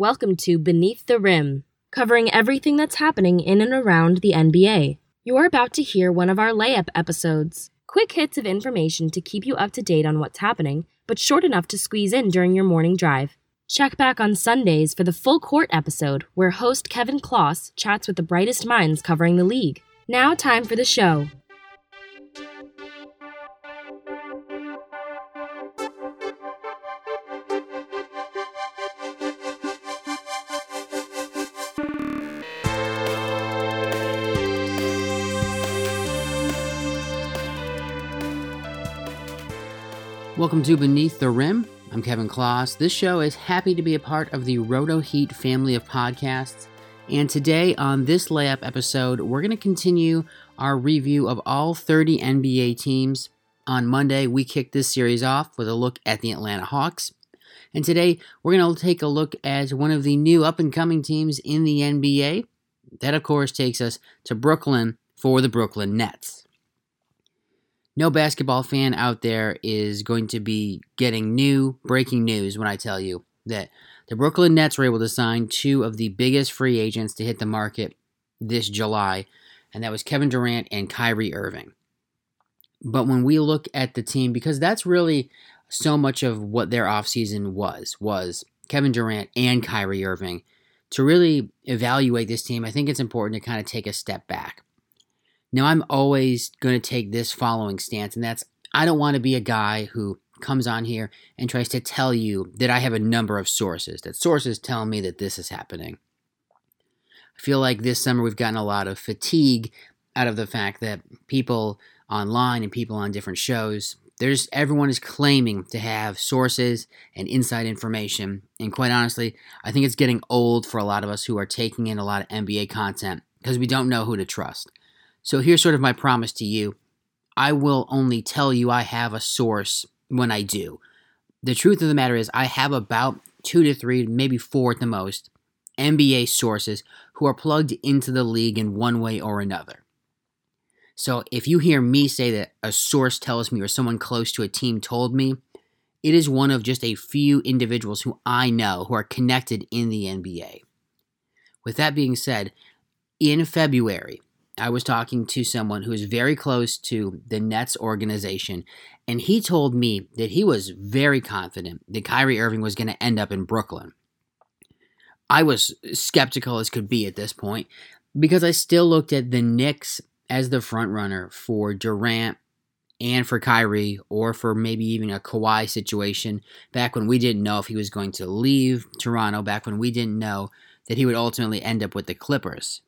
Welcome to Beneath the Rim, covering everything that's happening in and around the NBA. You're about to hear one of our layup episodes. Quick hits of information to keep you up to date on what's happening, but short enough to squeeze in during your morning drive. Check back on Sundays for the full court episode, where host Kevin Kloss chats with the brightest minds covering the league. Now, time for the show. Welcome to Beneath the Rim. I'm Kevin Kloss. This show is happy to be a part of the Roto Heat family of podcasts. And today, on this layup episode, we're going to continue our review of all 30 NBA teams. On Monday, we kicked this series off with a look at the Atlanta Hawks. And today, we're going to take a look at one of the new up and coming teams in the NBA. That, of course, takes us to Brooklyn for the Brooklyn Nets no basketball fan out there is going to be getting new breaking news when I tell you that the Brooklyn Nets were able to sign two of the biggest free agents to hit the market this July, and that was Kevin Durant and Kyrie Irving. But when we look at the team, because that's really so much of what their offseason was, was Kevin Durant and Kyrie Irving. To really evaluate this team, I think it's important to kind of take a step back. Now, I'm always going to take this following stance, and that's I don't want to be a guy who comes on here and tries to tell you that I have a number of sources, that sources tell me that this is happening. I feel like this summer we've gotten a lot of fatigue out of the fact that people online and people on different shows, there's everyone is claiming to have sources and inside information. And quite honestly, I think it's getting old for a lot of us who are taking in a lot of NBA content because we don't know who to trust. So here's sort of my promise to you I will only tell you I have a source when I do. The truth of the matter is, I have about two to three, maybe four at the most, NBA sources who are plugged into the league in one way or another. So if you hear me say that a source tells me or someone close to a team told me, it is one of just a few individuals who I know who are connected in the NBA. With that being said, in February, I was talking to someone who is very close to the Nets organization, and he told me that he was very confident that Kyrie Irving was going to end up in Brooklyn. I was skeptical as could be at this point because I still looked at the Knicks as the front runner for Durant and for Kyrie, or for maybe even a Kawhi situation back when we didn't know if he was going to leave Toronto, back when we didn't know that he would ultimately end up with the Clippers.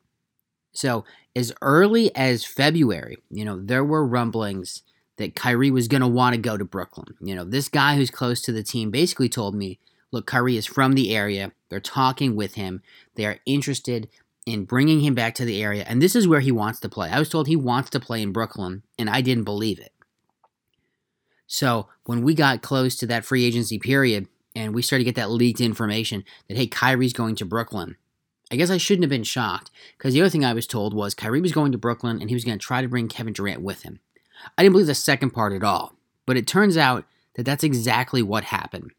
So, as early as February, you know, there were rumblings that Kyrie was going to want to go to Brooklyn. You know, this guy who's close to the team basically told me, look, Kyrie is from the area. They're talking with him. They are interested in bringing him back to the area. And this is where he wants to play. I was told he wants to play in Brooklyn, and I didn't believe it. So, when we got close to that free agency period and we started to get that leaked information that, hey, Kyrie's going to Brooklyn, I guess I shouldn't have been shocked because the other thing I was told was Kyrie was going to Brooklyn and he was going to try to bring Kevin Durant with him. I didn't believe the second part at all, but it turns out that that's exactly what happened.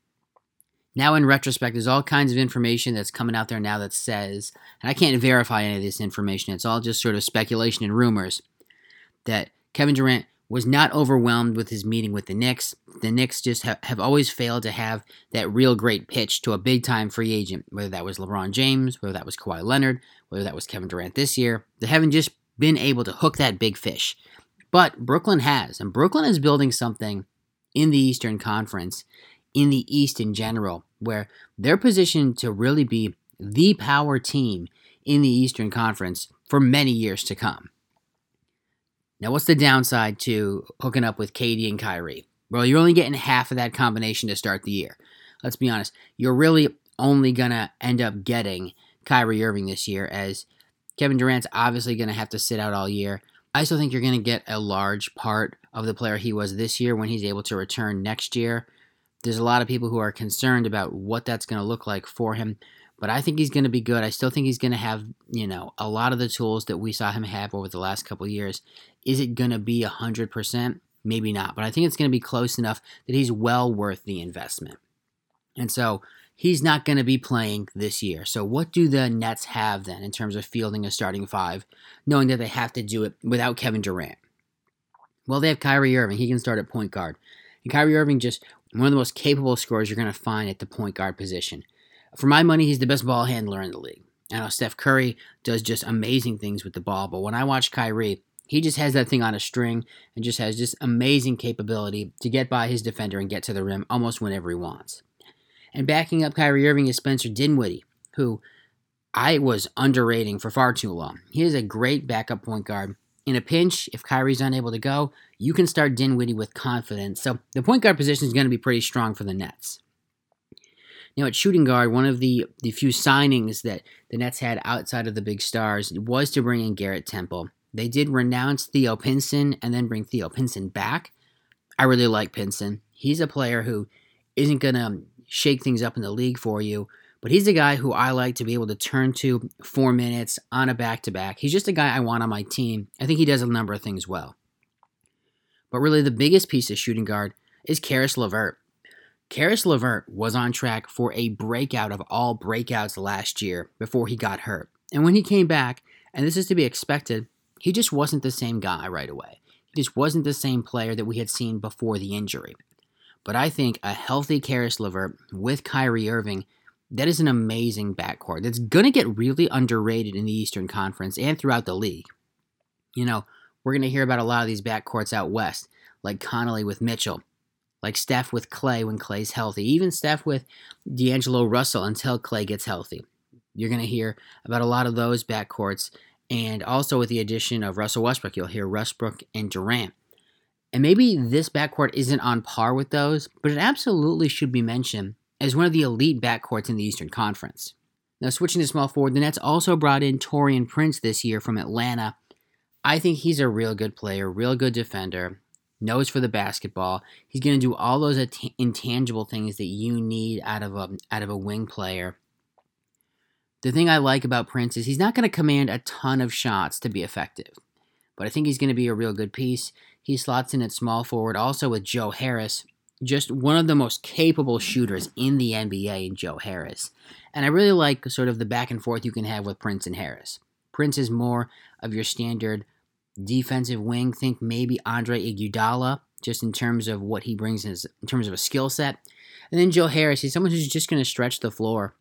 Now, in retrospect, there's all kinds of information that's coming out there now that says, and I can't verify any of this information, it's all just sort of speculation and rumors, that Kevin Durant was not overwhelmed with his meeting with the Knicks. The Knicks just ha- have always failed to have that real great pitch to a big time free agent, whether that was LeBron James, whether that was Kawhi Leonard, whether that was Kevin Durant this year. They haven't just been able to hook that big fish. But Brooklyn has, and Brooklyn is building something in the Eastern Conference, in the East in general, where they're positioned to really be the power team in the Eastern Conference for many years to come. Now, what's the downside to hooking up with KD and Kyrie? Well, you're only getting half of that combination to start the year. Let's be honest. You're really only going to end up getting Kyrie Irving this year, as Kevin Durant's obviously going to have to sit out all year. I still think you're going to get a large part of the player he was this year when he's able to return next year. There's a lot of people who are concerned about what that's going to look like for him but I think he's going to be good. I still think he's going to have, you know, a lot of the tools that we saw him have over the last couple years. Is it going to be 100%? Maybe not, but I think it's going to be close enough that he's well worth the investment. And so, he's not going to be playing this year. So, what do the Nets have then in terms of fielding a starting five, knowing that they have to do it without Kevin Durant? Well, they have Kyrie Irving. He can start at point guard. And Kyrie Irving, just one of the most capable scorers you're going to find at the point guard position. For my money, he's the best ball handler in the league. I know Steph Curry does just amazing things with the ball, but when I watch Kyrie, he just has that thing on a string and just has just amazing capability to get by his defender and get to the rim almost whenever he wants. And backing up Kyrie Irving is Spencer Dinwiddie, who I was underrating for far too long. He is a great backup point guard. In a pinch, if Kyrie's unable to go, you can start Dinwiddie with confidence. So the point guard position is going to be pretty strong for the Nets. Now, at shooting guard, one of the, the few signings that the Nets had outside of the big stars was to bring in Garrett Temple. They did renounce Theo Pinson and then bring Theo Pinson back. I really like Pinson. He's a player who isn't going to shake things up in the league for you, but he's a guy who I like to be able to turn to four minutes on a back to back. He's just a guy I want on my team. I think he does a number of things well. But really, the biggest piece of shooting guard is Caris LeVert. Caris LeVert was on track for a breakout of all breakouts last year before he got hurt. And when he came back, and this is to be expected, he just wasn't the same guy right away. He just wasn't the same player that we had seen before the injury. But I think a healthy Caris LeVert with Kyrie Irving, that is an amazing backcourt that's going to get really underrated in the Eastern Conference and throughout the league. You know, we're going to hear about a lot of these backcourts out west, like Conley with Mitchell, like Steph with Clay when Clay's healthy, even Steph with D'Angelo Russell until Clay gets healthy. You're going to hear about a lot of those backcourts, and also with the addition of Russell Westbrook, you'll hear Westbrook and Durant. And maybe this backcourt isn't on par with those, but it absolutely should be mentioned as one of the elite backcourts in the Eastern Conference. Now, switching to small forward, the Nets also brought in Taurean Prince this year from Atlanta. I think he's a real good player, real good defender, knows for the basketball. He's going to do all those at- intangible things that you need out of a out of a wing player. The thing I like about Prince is he's not going to command a ton of shots to be effective, but I think he's going to be a real good piece. He slots in at small forward also with Joe Harris, just one of the most capable shooters in the NBA in Joe Harris. And I really like sort of the back and forth you can have with Prince and Harris. Prince is more of your standard defensive wing. Think maybe Andre Iguodala, just in terms of what he brings in, in terms of a skill set. And then Joe Harris, he's someone who's just going to stretch the floor.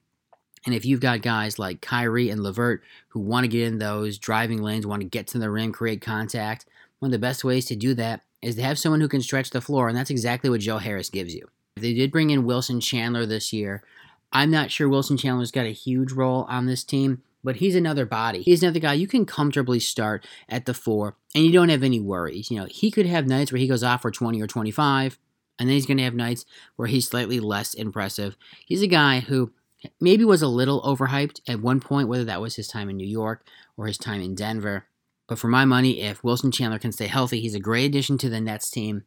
And if you've got guys like Kyrie and LeVert who want to get in those driving lanes, want to get to the rim, create contact, one of the best ways to do that is to have someone who can stretch the floor, and that's exactly what Joe Harris gives you. They did bring in Wilson Chandler this year. I'm not sure Wilson Chandler's got a huge role on this team, but he's another body. He's another guy you can comfortably start at the four, and you don't have any worries. You know, he could have nights where he goes off for 20 or 25, and then he's going to have nights where he's slightly less impressive. He's a guy who maybe was a little overhyped at one point, whether that was his time in New York or his time in Denver. But for my money, if Wilson Chandler can stay healthy, he's a great addition to the Nets team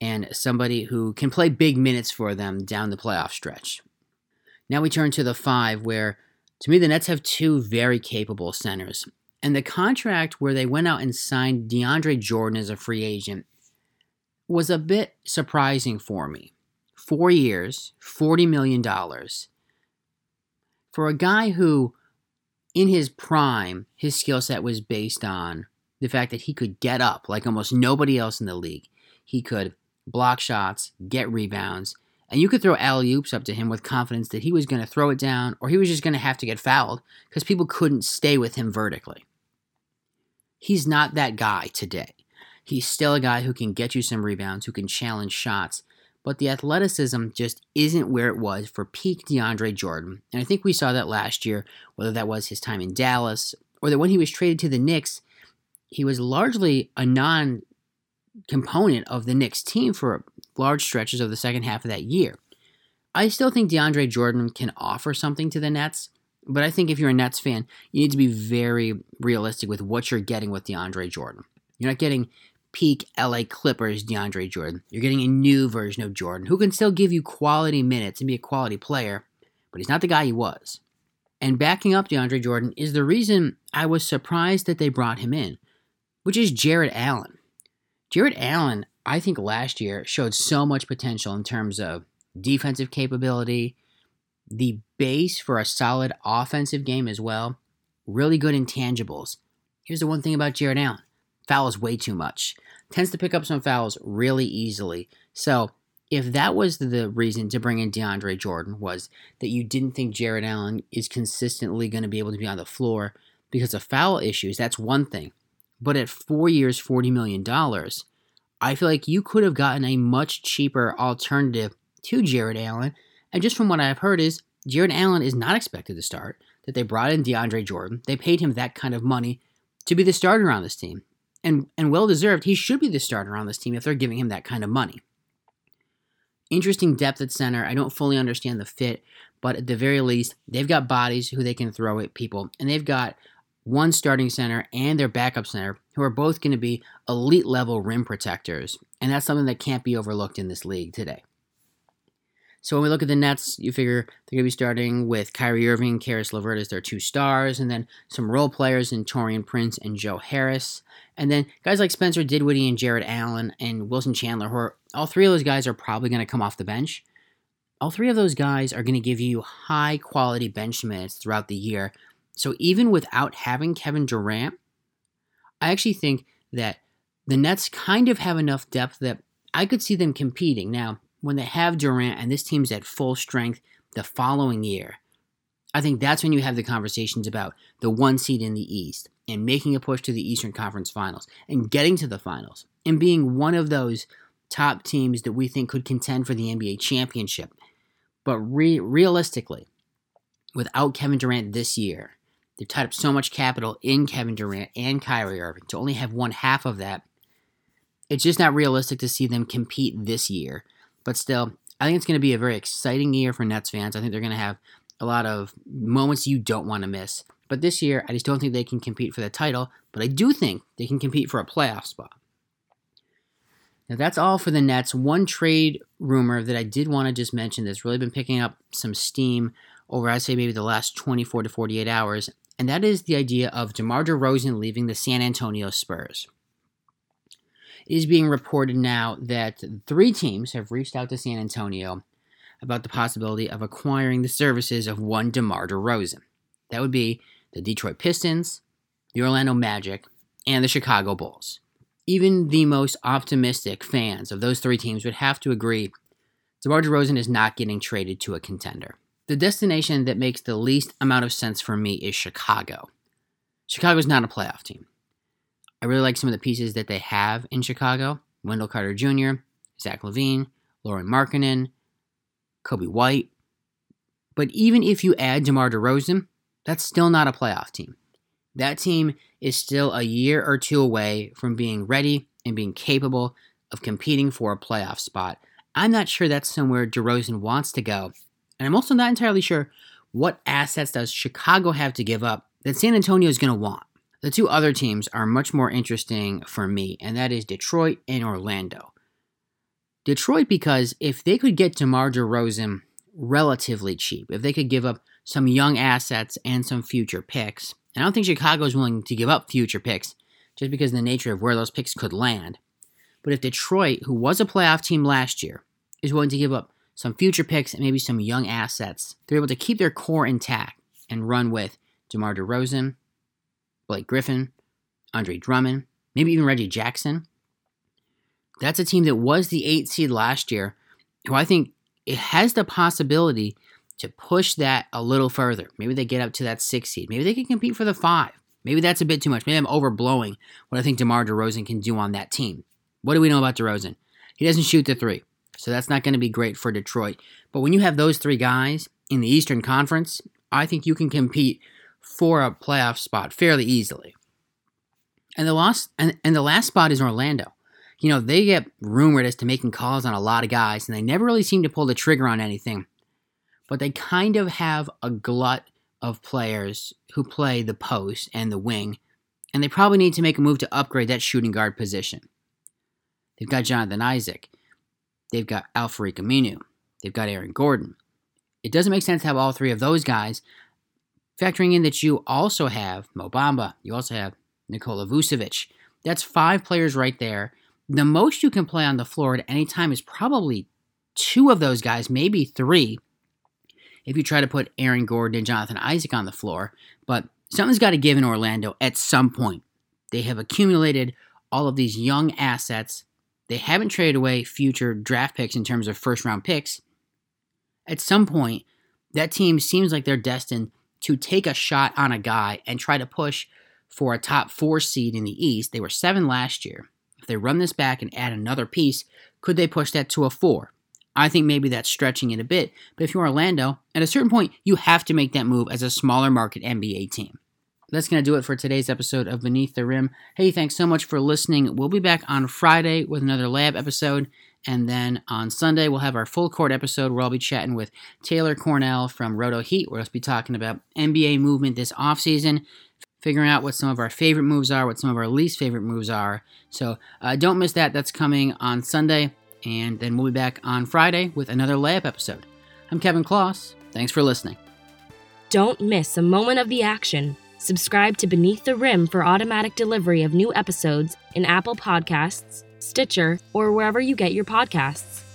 and somebody who can play big minutes for them down the playoff stretch. Now we turn to the five, where to me the Nets have two very capable centers. And the contract where they went out and signed DeAndre Jordan as a free agent was a bit surprising for me. Four years, $40 million. For a guy who in his prime, his skill set was based on the fact that he could get up like almost nobody else in the league. He could block shots, get rebounds, and you could throw alley oops up to him with confidence that he was going to throw it down or he was just going to have to get fouled because people couldn't stay with him vertically. He's not that guy today. He's still a guy who can get you some rebounds, who can challenge shots, but the athleticism just isn't where it was for peak DeAndre Jordan. And I think we saw that last year, whether that was his time in Dallas or that when he was traded to the Knicks, he was largely a non component of the Knicks team for large stretches of the second half of that year. I still think DeAndre Jordan can offer something to the Nets, but I think if you're a Nets fan, you need to be very realistic with what you're getting with DeAndre Jordan. You're not getting peak LA Clippers DeAndre Jordan. You're getting a new version of Jordan who can still give you quality minutes and be a quality player, but he's not the guy he was. And backing up DeAndre Jordan is the reason I was surprised that they brought him in, which is Jarrett Allen. Jarrett Allen, I think last year showed so much potential in terms of defensive capability, the base for a solid offensive game as well. Really good intangibles. Here's the one thing about Jarrett Allen fouls way too much. Tends to pick up some fouls really easily. So, if that was the reason to bring in DeAndre Jordan, was that you didn't think Jarrett Allen is consistently going to be able to be on the floor because of foul issues, that's one thing. But at four years, $40 million, I feel like you could have gotten a much cheaper alternative to Jarrett Allen. And just from what I've heard is Jarrett Allen is not expected to start, that they brought in DeAndre Jordan. They paid him that kind of money to be the starter on this team. And and well deserved, he should be the starter on this team if they're giving him that kind of money. Interesting depth at center. I don't fully understand the fit, but at the very least, they've got bodies who they can throw at people, and they've got one starting center and their backup center who are both going to be elite level rim protectors. And that's something that can't be overlooked in this league today. So when we look at the Nets, you figure they're going to be starting with Kyrie Irving, Caris LeVert as their two stars, and then some role players in Taurean Prince and Joe Harris. And then guys like Spencer Dinwiddie and Jarrett Allen and Wilson Chandler, who are, all three of those guys are probably going to come off the bench. All three of those guys are going to give you high quality bench minutes throughout the year. So even without having Kevin Durant, I actually think that the Nets kind of have enough depth that I could see them competing. Now, when they have Durant and this team's at full strength the following year, I think that's when you have the conversations about the one seed in the East and making a push to the Eastern Conference Finals and getting to the finals and being one of those top teams that we think could contend for the NBA championship. But re- realistically, without Kevin Durant this year, they've tied up so much capital in Kevin Durant and Kyrie Irving to only have one half of that. It's just not realistic to see them compete this year but still, I think it's going to be a very exciting year for Nets fans. I think they're going to have a lot of moments you don't want to miss. But this year, I just don't think they can compete for the title, but I do think they can compete for a playoff spot. Now, that's all for the Nets. One trade rumor that I did want to just mention that's really been picking up some steam over, I'd say, maybe the last 24 to 48 hours, and that is the idea of DeMar DeRozan leaving the San Antonio Spurs It is being reported now that three teams have reached out to San Antonio about the possibility of acquiring the services of one DeMar DeRozan. That would be the Detroit Pistons, the Orlando Magic, and the Chicago Bulls. Even the most optimistic fans of those three teams would have to agree DeMar DeRozan is not getting traded to a contender. The destination that makes the least amount of sense for me is Chicago. Chicago is not a playoff team. I really like some of the pieces that they have in Chicago. Wendell Carter Jr., Zach LaVine, Lauri Markkanen, Coby White. But even if you add DeMar DeRozan, that's still not a playoff team. That team is still a year or two away from being ready and being capable of competing for a playoff spot. I'm not sure that's somewhere DeRozan wants to go. And I'm also not entirely sure what assets does Chicago have to give up that San Antonio is going to want. The two other teams are much more interesting for me, and that is Detroit and Orlando. Detroit, because if they could get DeMar DeRozan relatively cheap, if they could give up some young assets and some future picks, and I don't think Chicago is willing to give up future picks just because of the nature of where those picks could land. But if Detroit, who was a playoff team last year, is willing to give up some future picks and maybe some young assets, they're able to keep their core intact and run with DeMar DeRozan, Blake Griffin, Andre Drummond, maybe even Reggie Jackson. That's a team that was the eight seed last year, who I think it has the possibility to push that a little further. Maybe they get up to that six seed. Maybe they can compete for the five. Maybe that's a bit too much. Maybe I'm overblowing what I think DeMar DeRozan can do on that team. What do we know about DeRozan? He doesn't shoot the three, so that's not going to be great for Detroit. But when you have those three guys in the Eastern Conference, I think you can compete for a playoff spot fairly easily. And the last and, and the last spot is Orlando. You know, they get rumored as to making calls on a lot of guys, and they never really seem to pull the trigger on anything. But they kind of have a glut of players who play the post and the wing, and they probably need to make a move to upgrade that shooting guard position. They've got Jonathan Isaac. They've got Al-Farouq Aminu. They've got Aaron Gordon. It doesn't make sense to have all three of those guys Factoring in that you also have Mo Bamba, you also have Nikola Vucevic. That's five players right there. The most you can play on the floor at any time is probably two of those guys, maybe three. if you try to put Aaron Gordon and Jonathan Isaac on the floor, but something's got to give in Orlando at some point. They have accumulated all of these young assets. They haven't traded away future draft picks in terms of first round picks. At some point, that team seems like they're destined to take a shot on a guy and try to push for a top four seed in the East. They were seven last year. If they run this back and add another piece, could they push that to a four? I think maybe that's stretching it a bit, but if you're Orlando, at a certain point, you have to make that move as a smaller market NBA team. That's going to do it for today's episode of Beneath the Rim. Hey, thanks so much for listening. We'll be back on Friday with another lab episode. And then on Sunday, we'll have our full court episode where I'll be chatting with Taylor Cornell from Roto Heat, where we'll be talking about NBA movement this offseason, figuring out what some of our favorite moves are, what some of our least favorite moves are. So uh, don't miss that. That's coming on Sunday. And then we'll be back on Friday with another layup episode. I'm Kevin Kloss. Thanks for listening. Don't miss a moment of the action. Subscribe to Beneath the Rim for automatic delivery of new episodes in Apple Podcasts, Stitcher, or wherever you get your podcasts.